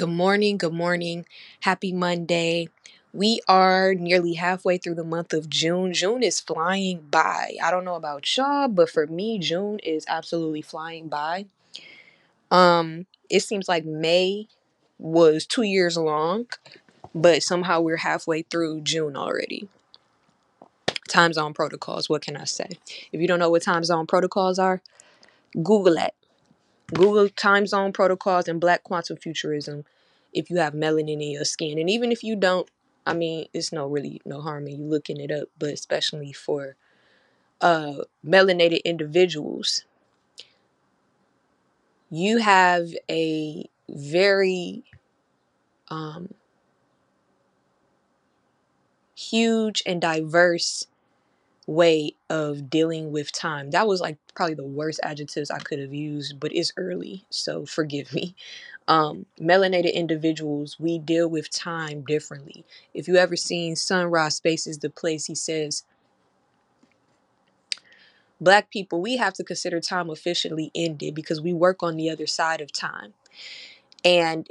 Good morning. Good morning. Happy Monday. We are nearly halfway through the month of June. June is flying by. I don't know about y'all, but for me, June is absolutely flying by. Um, it seems like May was two years long, but somehow we're halfway through June already. Time zone protocols, what can I say? If you don't know what time zone protocols are, Google it. Google time zone protocols and black quantum futurism if you have melanin in your skin. And even if you don't, I mean, it's no really no harm in you looking it up, but especially for uh melanated individuals, you have a very um huge and diverse way of dealing with time. That was like probably the worst adjectives I could have used, but it's early, so forgive me. Um, melanated individuals, we deal with time differently. If you ever seen Sun Ra's Space Is, the place he says, Black people, we have to consider time officially ended because we work on the other side of time. And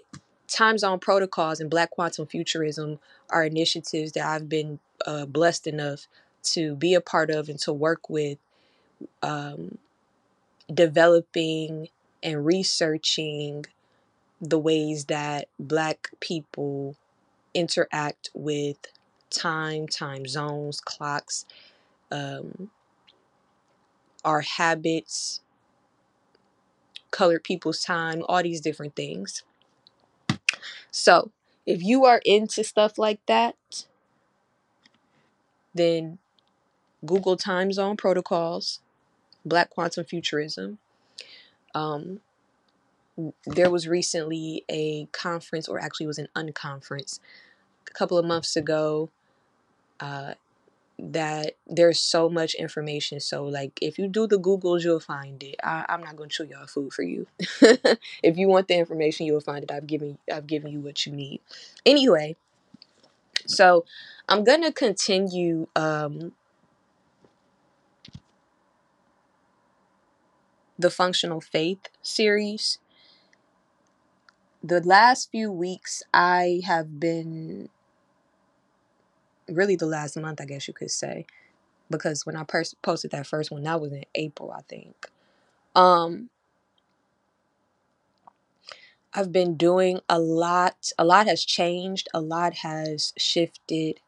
time zone protocols and Black quantum futurism are initiatives that I've been uh, blessed enough to be a part of and to work with um, developing and researching the ways that black people interact with time, time zones, clocks, um, our habits, colored people's time, all these different things. So, if you are into stuff like that, then Google time zone protocols, Black quantum futurism. Um, there was recently a conference, or actually, it was an unconference a couple of months ago. Uh, that there's so much information. So, like, if you do the Googles, you'll find it. I, I'm not gonna chew y'all food for you. if you want the information, you'll find it. I've given I've given you what you need. Anyway, so I'm gonna continue um, the functional faith series. The last few weeks, I have been really the last month, I guess you could say, because when I pers- posted that first one, that was in April, I think. Um, I've been doing a lot. A lot has changed, a lot has shifted.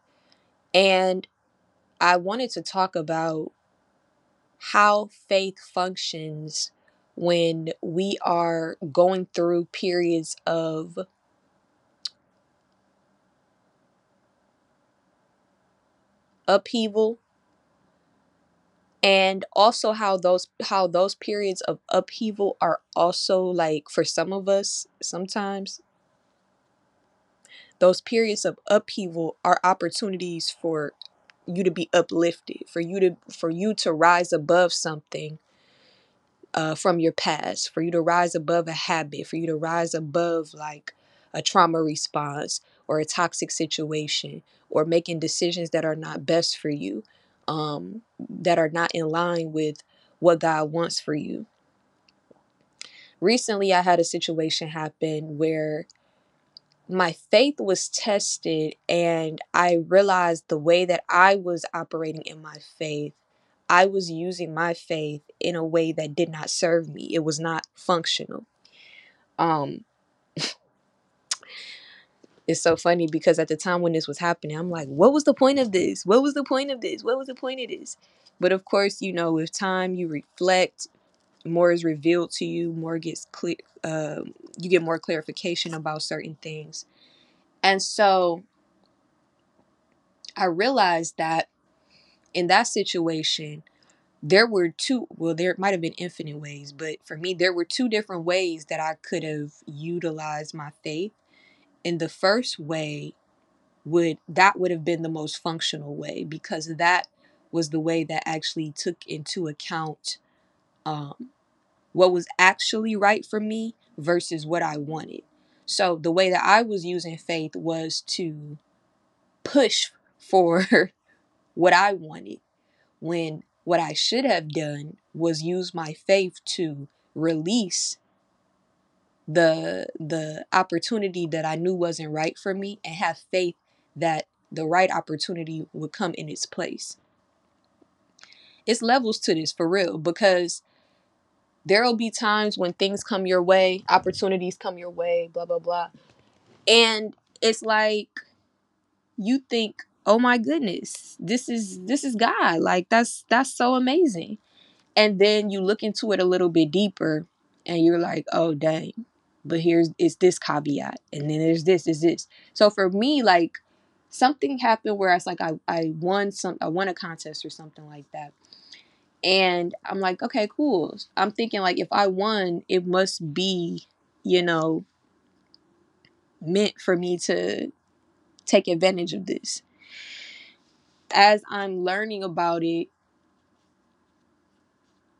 And I wanted to talk about how faith functions when we are going through periods of upheaval and also how those how those periods of upheaval are also like for some of us sometimes those periods of upheaval are opportunities for you to be uplifted for you to for you to rise above something uh, from your past for you to rise above a habit for you to rise above like a trauma response or a toxic situation or making decisions that are not best for you um, that are not in line with what god wants for you. Recently i had a situation happen where my faith was tested and I realized the way that I was operating in my faith, I was using my faith in a way that did not serve me. It was not functional. Um it's so funny because at the time when this was happening, I'm like, what was the point of this? What was the point of this? What was the point of this? But of course, you know, with time you reflect, more is revealed to you, more gets clear um, you get more clarification about certain things. And so I realized that in that situation, there were two, well, there might have been infinite ways, but for me, there were two different ways that I could have utilized my faith. And the first way would, that would have been the most functional way because that was the way that actually took into account um, what was actually right for me versus what I wanted. So the way that I was using faith was to push for what I wanted when what I should have done was use my faith to release the the opportunity that I knew wasn't right for me and have faith that the right opportunity would come in its place. It's levels to this for real because there'll be times when things come your way, opportunities come your way, blah blah blah. And it's like you think, "Oh my goodness, this is this is God. Like that's that's so amazing." And then you look into it a little bit deeper and you're like, "Oh dang." But here's it's this caveat and then there's this is this. So for me like something happened where it's like I I won some I won a contest or something like that. And I'm like, okay, cool. I'm thinking like if I won, it must be, you know, meant for me to take advantage of this. As I'm learning about it,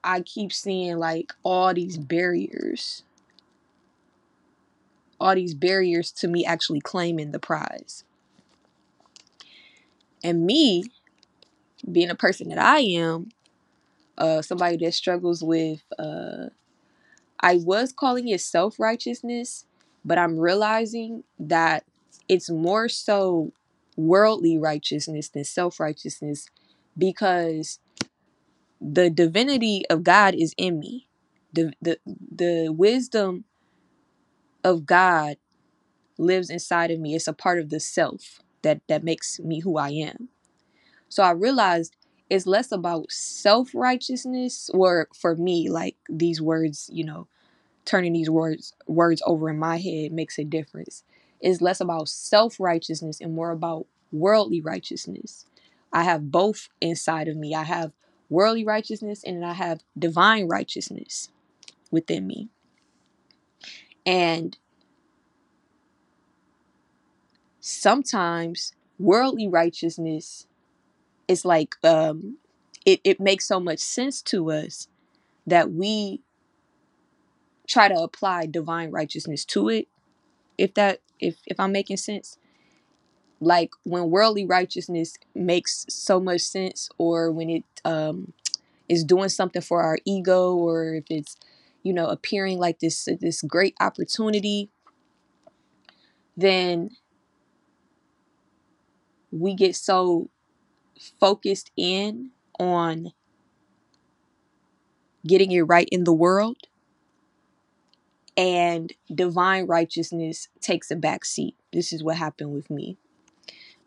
I keep seeing like all these barriers. All these barriers to me actually claiming the prize. And me, being a person that I am, uh, somebody that struggles with, uh, I was calling it self righteousness, but I'm realizing that it's more so worldly righteousness than self righteousness because the divinity of God is in me. The, the the wisdom of God lives inside of me. It's a part of the self that that makes me who I am. So I realized it's less about self righteousness, or for me, like these words, you know, turning these words words over in my head makes a difference. It's less about self righteousness and more about worldly righteousness. I have both inside of me. I have worldly righteousness and I have divine righteousness within me. And sometimes worldly righteousness is like um it, it makes so much sense to us that we try to apply divine righteousness to it if that if if i'm making sense. Like when worldly righteousness makes so much sense or when it um is doing something for our ego or if it's you know appearing like this this great opportunity then we get so focused in on getting it right in the world and divine righteousness takes a back seat. This is what happened with me.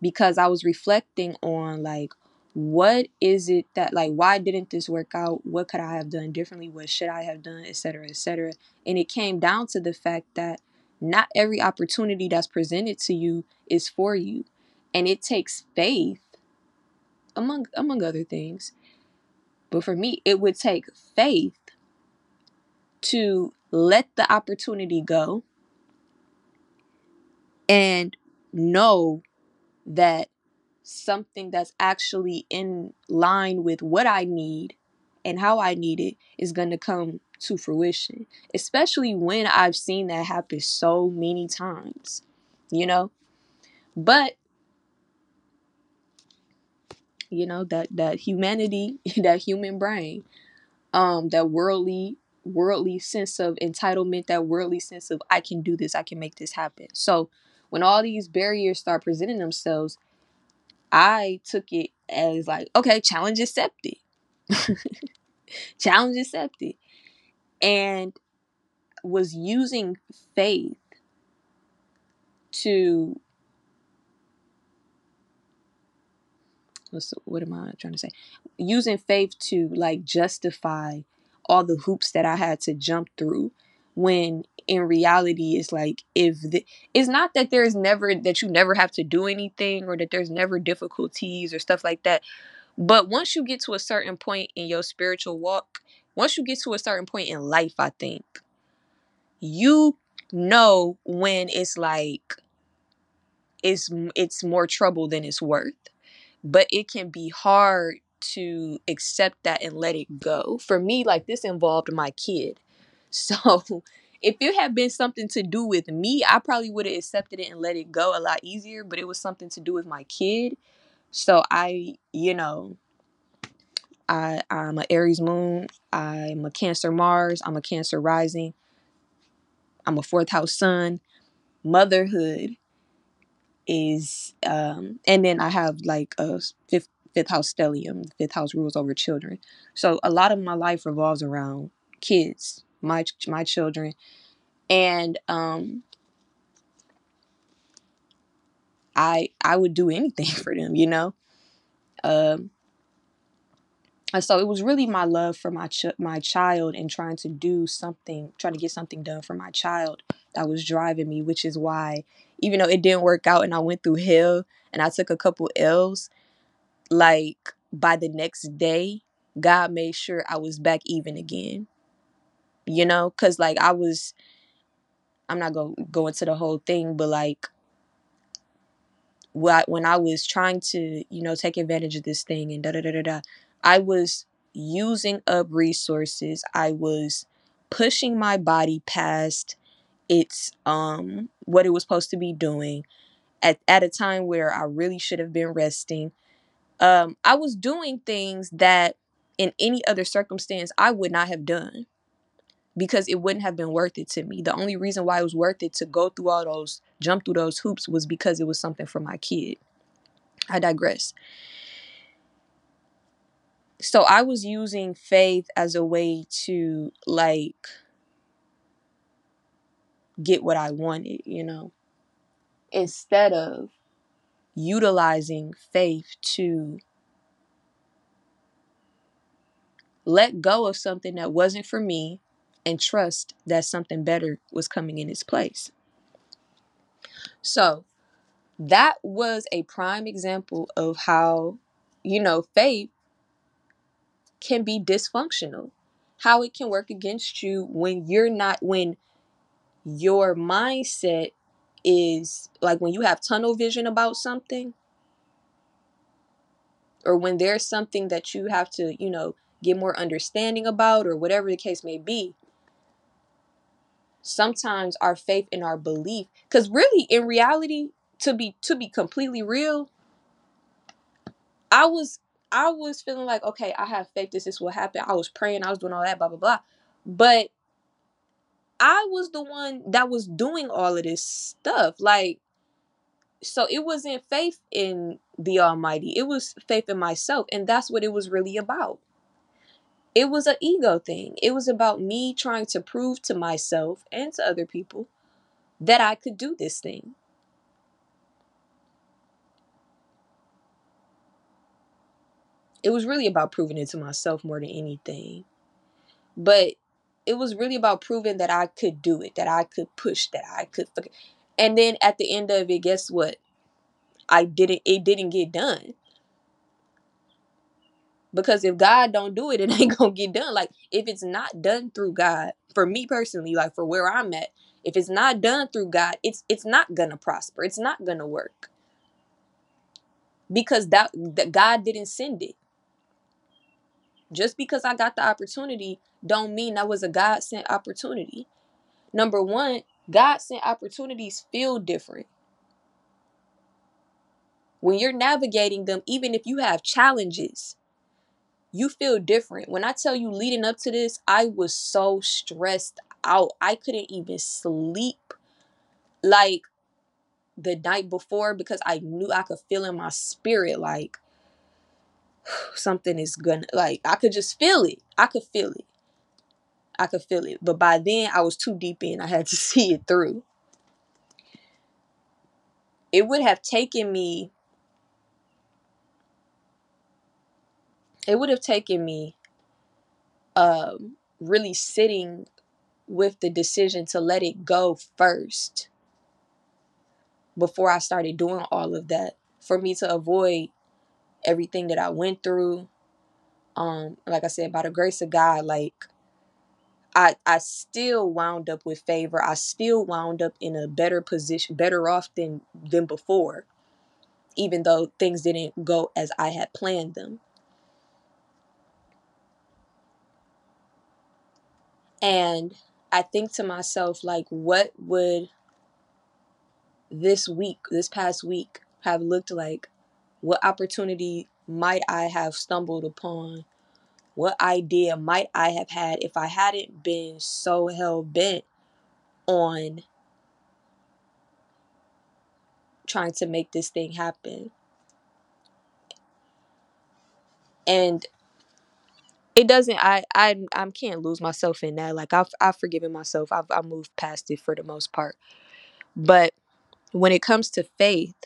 Because I was reflecting on like what is it that like why didn't this work out? What could I have done differently? What should I have done, etc., etc. And it came down to the fact that not every opportunity that's presented to you is for you. And it takes faith among among other things. But for me, it would take faith to let the opportunity go and know that something that's actually in line with what I need and how I need it is going to come to fruition, especially when I've seen that happen so many times, you know? But you know that that humanity, that human brain, um that worldly worldly sense of entitlement, that worldly sense of I can do this, I can make this happen. So when all these barriers start presenting themselves, I took it as like, okay, challenge accepted. challenge accepted. And was using faith to what's what am I trying to say? Using faith to like justify all the hoops that I had to jump through when in reality it's like if the, it's not that there's never that you never have to do anything or that there's never difficulties or stuff like that but once you get to a certain point in your spiritual walk once you get to a certain point in life i think you know when it's like it's it's more trouble than it's worth but it can be hard to accept that and let it go. For me, like this involved my kid. So if it had been something to do with me, I probably would have accepted it and let it go a lot easier, but it was something to do with my kid. So I, you know, I I'm a Aries moon, I'm a Cancer Mars, I'm a Cancer rising. I'm a fourth house sun. Motherhood is um and then I have like a fifth fifth house stellium, fifth house rules over children. So a lot of my life revolves around kids, my my children. And um I I would do anything for them, you know. Um and so it was really my love for my ch- my child and trying to do something, trying to get something done for my child that was driving me, which is why even though it didn't work out and I went through hell and I took a couple L's, like by the next day, God made sure I was back even again. You know, cuz like I was I'm not going to go into the whole thing, but like when I was trying to, you know, take advantage of this thing and da da da da da, I was using up resources. I was pushing my body past its um what it was supposed to be doing at, at a time where I really should have been resting. Um, I was doing things that in any other circumstance I would not have done because it wouldn't have been worth it to me. The only reason why it was worth it to go through all those, jump through those hoops was because it was something for my kid. I digress. So I was using faith as a way to like get what I wanted, you know, instead of utilizing faith to let go of something that wasn't for me and trust that something better was coming in its place. So that was a prime example of how, you know, faith can be dysfunctional, how it can work against you when you're not, when your mindset is like when you have tunnel vision about something or when there's something that you have to, you know, get more understanding about or whatever the case may be sometimes our faith and our belief because really in reality to be to be completely real i was i was feeling like okay i have faith this is what happened. I was praying i was doing all that blah blah blah. But i was the one that was doing all of this stuff like so it wasn't faith in the almighty it was faith in myself and that's what it was really about it was an ego thing. It was about me trying to prove to myself and to other people that I could do this thing. It was really about proving it to myself more than anything. But it was really about proving that I could do it, that I could push, that I could. And then at the end of it, guess what? I didn't. It didn't get done because if God don't do it, it ain't gonna get done. Like if it's not done through God, for me personally, like for where I'm at, if it's not done through God, it's it's not gonna prosper. It's not gonna work because that that God didn't send it. Just because I got the opportunity, don't mean that was a God sent opportunity. Number one, God sent opportunities feel different. When you're navigating them, even if you have challenges, you feel different. When I tell you leading up to this, I was so stressed out. I couldn't even sleep like the night before because I knew I could feel in my spirit like something is gonna like I could just feel it. I could feel it. I could feel it. But by then I was too deep in. I had to see it through. It would have taken me it would have taken me um, really sitting with the decision to let it go first before I started doing all of that for me to avoid everything that I went through. Um, like I said, by the grace of God, like I I still wound up with favor. I still wound up in a better position, better off than than before, even though things didn't go as I had planned them. And I think to myself, like, what would this week, this past week, have looked like? What opportunity might I have stumbled upon? What idea might I have had if I hadn't been so hell bent on trying to make this thing happen. And it doesn't I I I can't lose myself in that. Like I've I've forgiven myself. I've I moved past it for the most part. But when it comes to faith,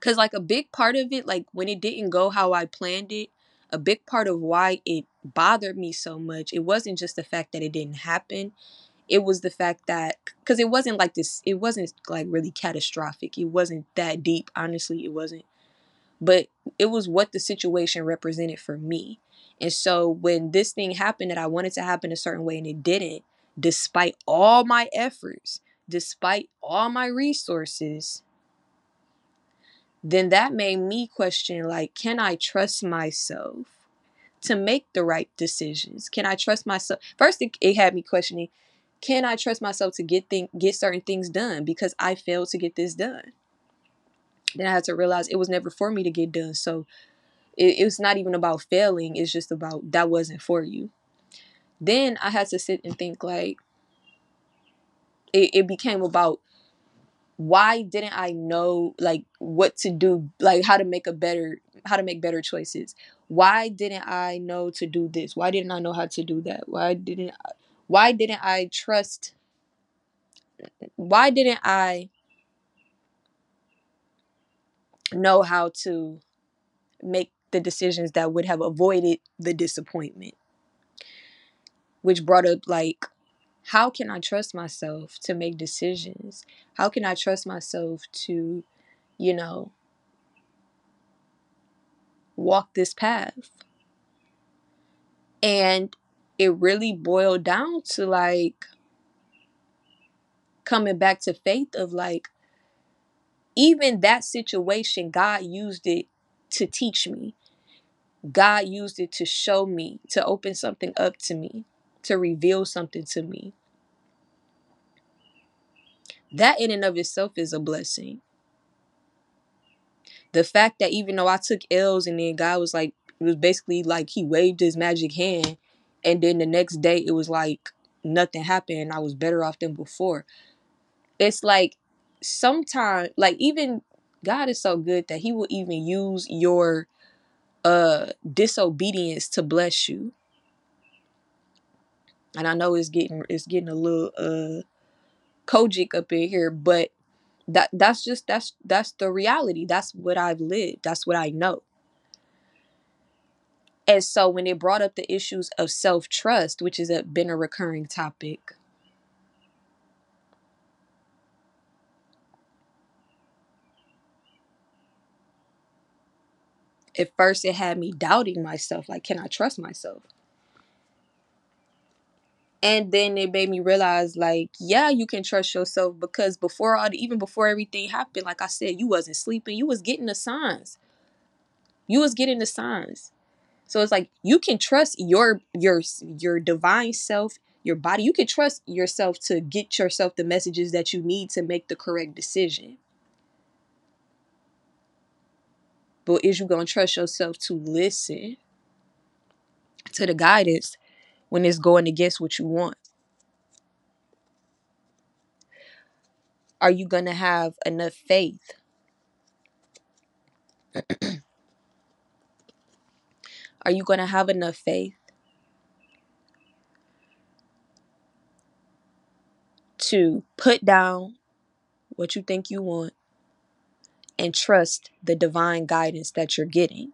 cuz like a big part of it like when it didn't go how I planned it, a big part of why it bothered me so much, it wasn't just the fact that it didn't happen. It was the fact that cuz it wasn't like this it wasn't like really catastrophic. It wasn't that deep, honestly, it wasn't but it was what the situation represented for me. And so when this thing happened that I wanted to happen a certain way and it didn't, despite all my efforts, despite all my resources, then that made me question like, can I trust myself to make the right decisions? Can I trust myself? First, it, it had me questioning, can I trust myself to get thing, get certain things done because I failed to get this done? Then I had to realize it was never for me to get done. So it, it was not even about failing. It's just about that wasn't for you. Then I had to sit and think like it, it became about why didn't I know like what to do, like how to make a better how to make better choices? Why didn't I know to do this? Why didn't I know how to do that? Why didn't I, why didn't I trust why didn't I know how to make the decisions that would have avoided the disappointment. Which brought up like how can I trust myself to make decisions? How can I trust myself to, you know, walk this path? And it really boiled down to like coming back to faith of like even that situation, God used it to teach me. God used it to show me, to open something up to me, to reveal something to me. That in and of itself is a blessing. The fact that even though I took L's and then God was like, it was basically like he waved his magic hand, and then the next day it was like nothing happened. I was better off than before. It's like sometimes like even God is so good that he will even use your uh disobedience to bless you. And I know it's getting it's getting a little uh kojic up in here, but that that's just that's that's the reality. That's what I've lived. That's what I know. And so when it brought up the issues of self-trust, which has been a recurring topic, at first it had me doubting myself like can i trust myself and then it made me realize like yeah you can trust yourself because before all the, even before everything happened like i said you wasn't sleeping you was getting the signs. You was getting the signs. So it's like you can trust your your your divine self your body. You can trust yourself to get yourself the messages that you need to make the correct decision. But is you gonna trust yourself to listen to the guidance when it's going against what you want? Are you gonna have enough faith? Are you gonna have enough faith to put down what you think you want and trust the divine guidance that you're getting?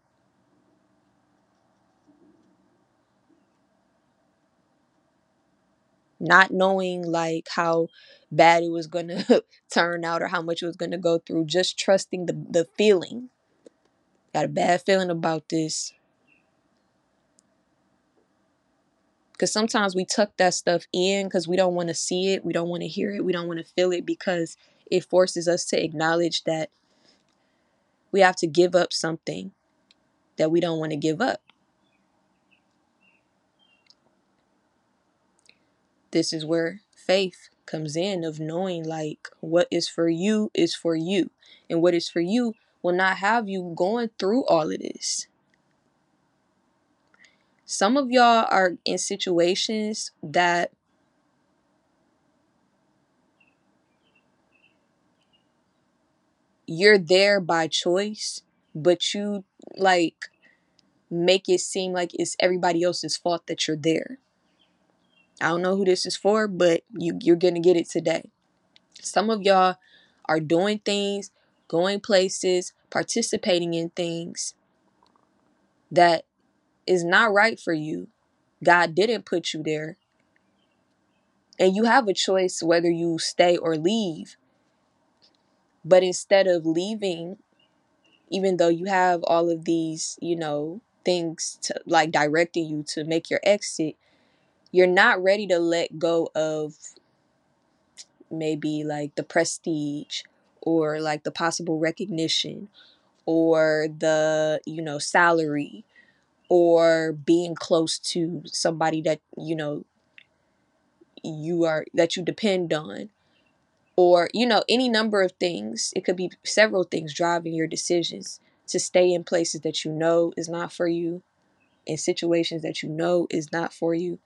Not knowing like how bad it was going to turn out or how much it was going to go through just trusting the the feeling. Got a bad feeling about this. Because sometimes we tuck that stuff in because we don't want to see it we don't want to hear it we don't want to feel it because it forces us to acknowledge that we have to give up something that we don't want to give up this is where faith comes in of knowing like what is for you is for you and what is for you will not have you going through all of this some of y'all are in situations that you're there by choice, but you like make it seem like it's everybody else's fault that you're there. I don't know who this is for, but you you're gonna get it today. Some of y'all are doing things, going places, participating in things that is not right for you. God didn't put you there. And you have a choice whether you stay or leave. But instead of leaving, even though you have all of these, you know, things to like directing you to make your exit, you're not ready to let go of maybe like the prestige or like the possible recognition or the, you know, salary or being close to somebody that, you know, you are that you depend on or you know any number of things. It could be several things driving your decisions to stay in places that you know is not for you in situations that you know is not for you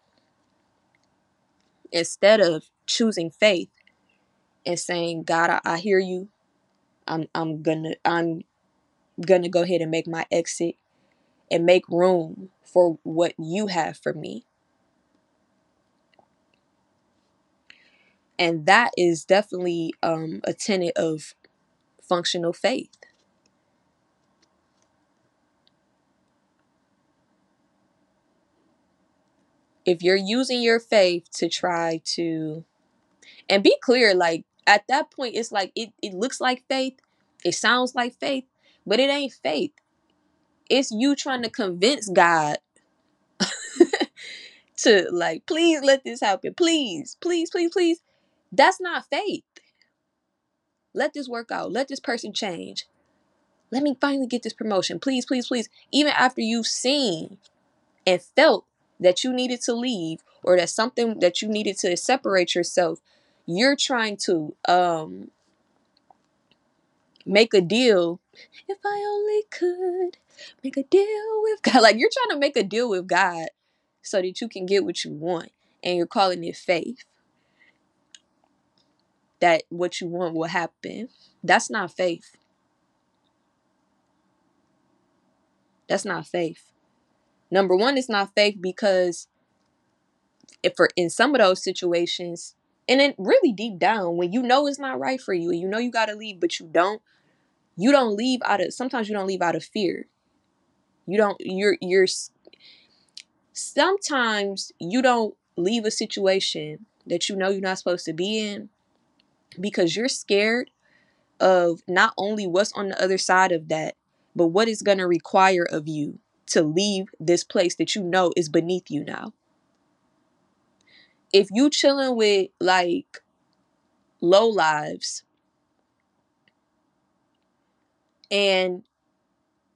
instead of choosing faith and saying god i, I hear you. I'm i'm gonna i'm gonna go ahead and make my exit and make room for what you have for me. And that is definitely um, a tenet of functional faith if you're using your faith to try to and be clear like at that point it's like it, it looks like faith it sounds like faith but it ain't faith. It's you trying to convince god to like please let this happen. Please please please please. That's not faith. Let this work out. Let this person change. Let me finally get this promotion. Please please please. Even after you've seen and felt that you needed to leave or that something that you needed to separate yourself you're trying to um make a deal. If i only could make a deal with god. Like you're trying to make a deal with god so that you can get what you want and you're calling it faith. That what you want will happen. That's not faith. That's not faith number one it's not faith because if for in some of those situations and then really deep down when you know it's not right for you and you know you got to leave but you don't you don't leave out of sometimes you don't leave out of fear. You don't you're you're sometimes you don't leave a situation that you know you're not supposed to be in because you're scared of not only what's on the other side of that but what it's going to require of you to leave this place that you know is beneath you now. If you chilling with like low lives and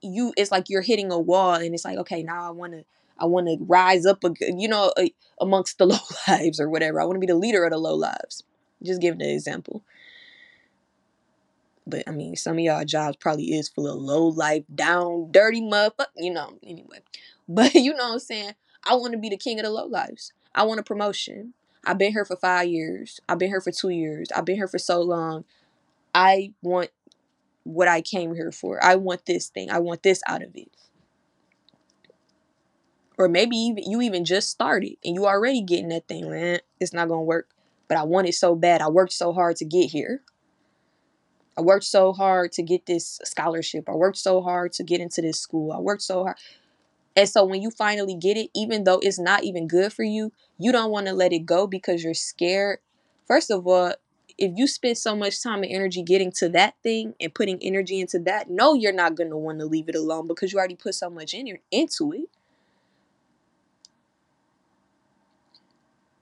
you it's like you're hitting a wall and it's like okay now i want to i want to rise up you know amongst the low lives or whatever. I want to be the leader of the low lives. Just giving an example but i mean some of y'all jobs probably is full of low life down dirty motherfucker you know anyway but you know what i'm saying i want to be the king of the low lives i want a promotion i've been here for five years i've been here for two years i've been here for so long i want what I came here for. I want this thing. I want this out of it. Or maybe even you even just started and you already getting that thing, man. It's not gonna work. But I want it so bad. I worked so hard to get here. I worked so hard to get this scholarship. I worked so hard to get into this school. I worked so hard. And so when you finally get it, even though it's not even good for you, you don't want to let it go because you're scared. First of all, if you spend so much time and energy getting to that thing and putting energy into that, no, you're not going to want to leave it alone because you already put so much in, into it.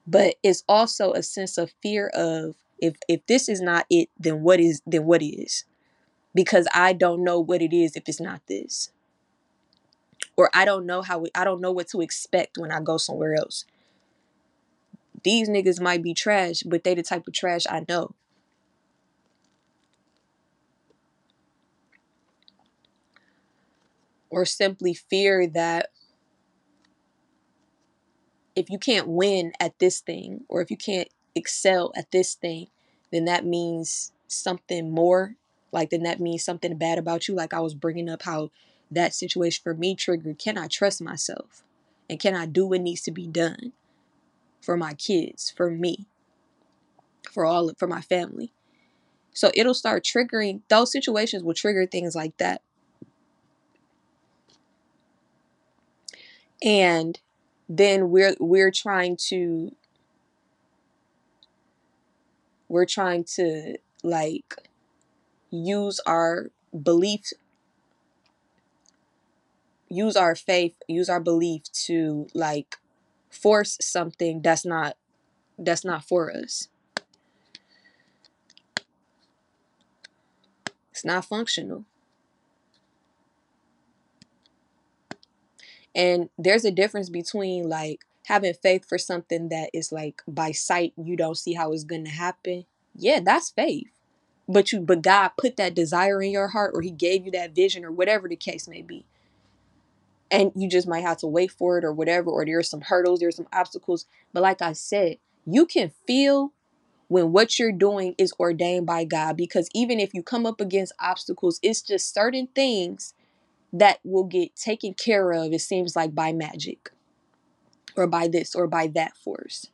But it's also a sense of fear of if if this is not it, then what is then what is? Because I don't know what it is if it's not this. Or I don't know how I don't know what to expect when I go somewhere else. These niggas might be trash, but they the type of trash I know. or simply fear that if you can't win at this thing or if you can't excel at this thing, then that means something more. Like, then that means something bad about you. Like, I was bringing up how that situation for me triggered can I trust myself? And can I do what needs to be done for my kids, for me, for all, for my family? So it'll start triggering, those situations will trigger things like that. And then we're we're trying to we're trying to like use our belief use our faith use our belief to like force something that's not that's not for us. It's not functional. And there's a difference between like having faith for something that is like by sight you don't see how it's going to happen yeah that's faith. But you but god put that desire in your heart or he gave you that vision or whatever the case may be. And you just might have to wait for it or whatever or there's some hurdles there's some obstacles. But like i said you can feel when what you're doing is ordained by god because even if you come up against obstacles it's just certain things that will get taken care of it seems like by magic or by this or by that force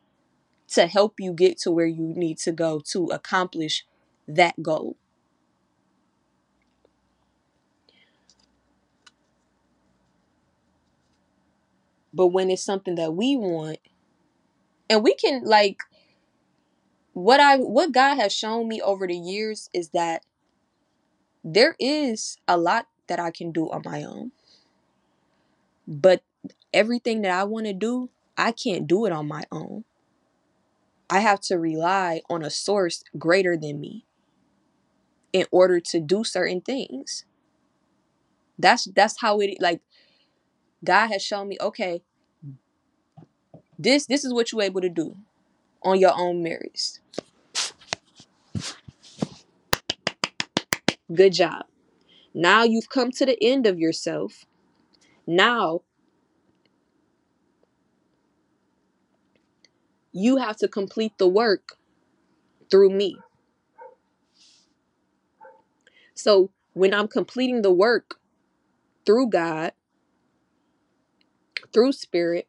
to help you get to where you need to go to accomplish that goal. But when it's something that we want, and we can like what I what God has shown me over the years is that there is a lot that I can do on my own. But everything that I want to do, I can't do it on my own. I have to rely on a source greater than me in order to do certain things. That's that's how it like God has shown me, okay, this this is what you're able to do on your own merits. Good job. Now you've come to the end of yourself. Now you have to complete the work through me. So when I'm completing the work through God, through Spirit,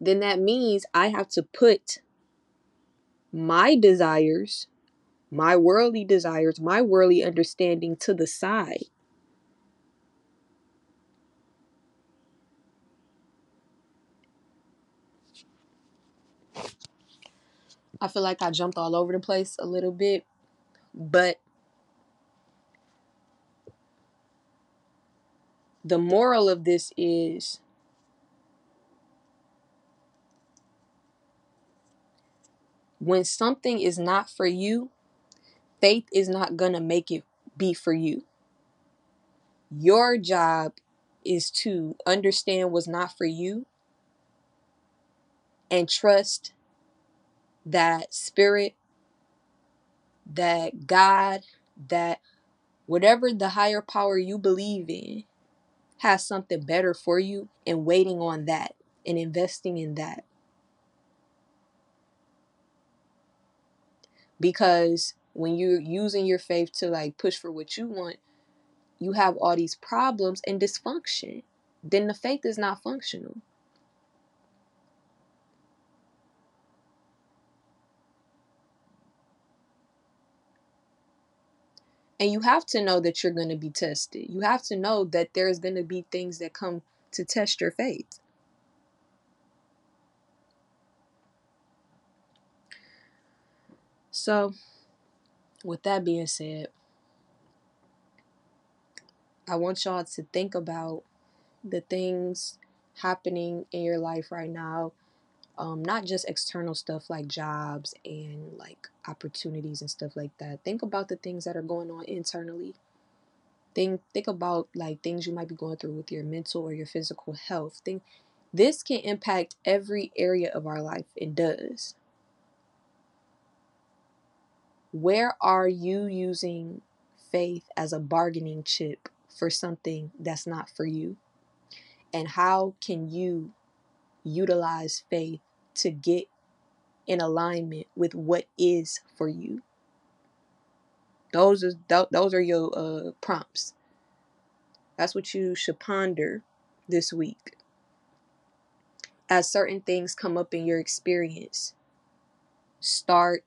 then that means I have to put my desires, my worldly desires, my worldly understanding to the side. I feel like I jumped all over the place a little bit, but the moral of this is when something is not for you, faith is not going to make it be for you. Your job is to understand what's not for you and trust that spirit, that God, that whatever the higher power you believe in has something better for you and waiting on that and investing in that. Because when you're using your faith to like push for what you want, you have all these problems and dysfunction. Then the faith is not functional. And you have to know that you're going to be tested. You have to know that there's going to be things that come to test your faith. So, with that being said, I want y'all to think about the things happening in your life right now. Um, not just external stuff like jobs and like opportunities and stuff like that. Think about the things that are going on internally. Think think about like things you might be going through with your mental or your physical health. Think this can impact every area of our life. It does. Where are you using faith as a bargaining chip for something that's not for you? And how can you utilize faith to get in alignment with what is for you? Those are those are your uh, prompts. That's what you should ponder this week. As certain things come up in your experience, start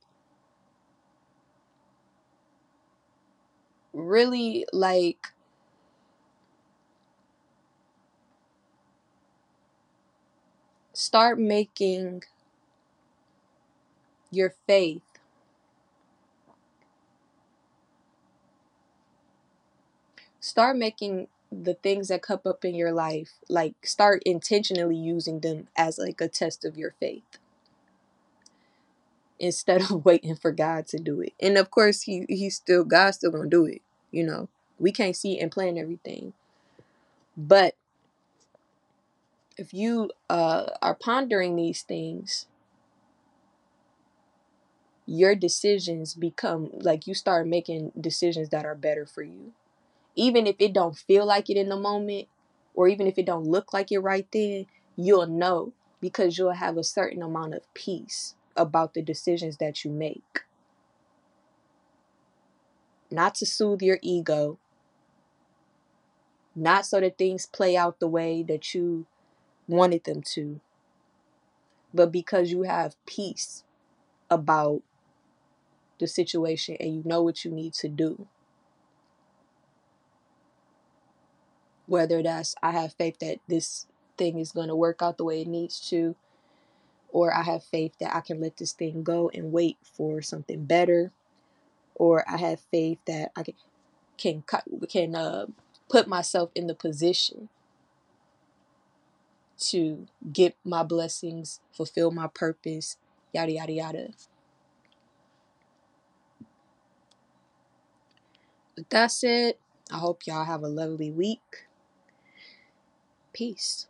really like start making your faith start making the things that come up in your life like start intentionally using them as like a test of your faith instead of waiting for God to do it. And of course, he he's still God's still gonna do it. You know, we can't see and plan everything, but if you uh, are pondering these things, your decisions become like you start making decisions that are better for you, even if it don't feel like it in the moment, or even if it don't look like it right then. You'll know because you'll have a certain amount of peace about the decisions that you make. Not to soothe your ego, not so that things play out the way that you wanted them to, but because you have peace about the situation and you know what you need to do. Whether that's, I have faith that this thing is going to work out the way it needs to, or I have faith that I can let this thing go and wait for something better, or I have faith that I can can can uh, put myself in the position to get my blessings, fulfill my purpose, yada yada yada. But that's it. I hope y'all have a lovely week. Peace.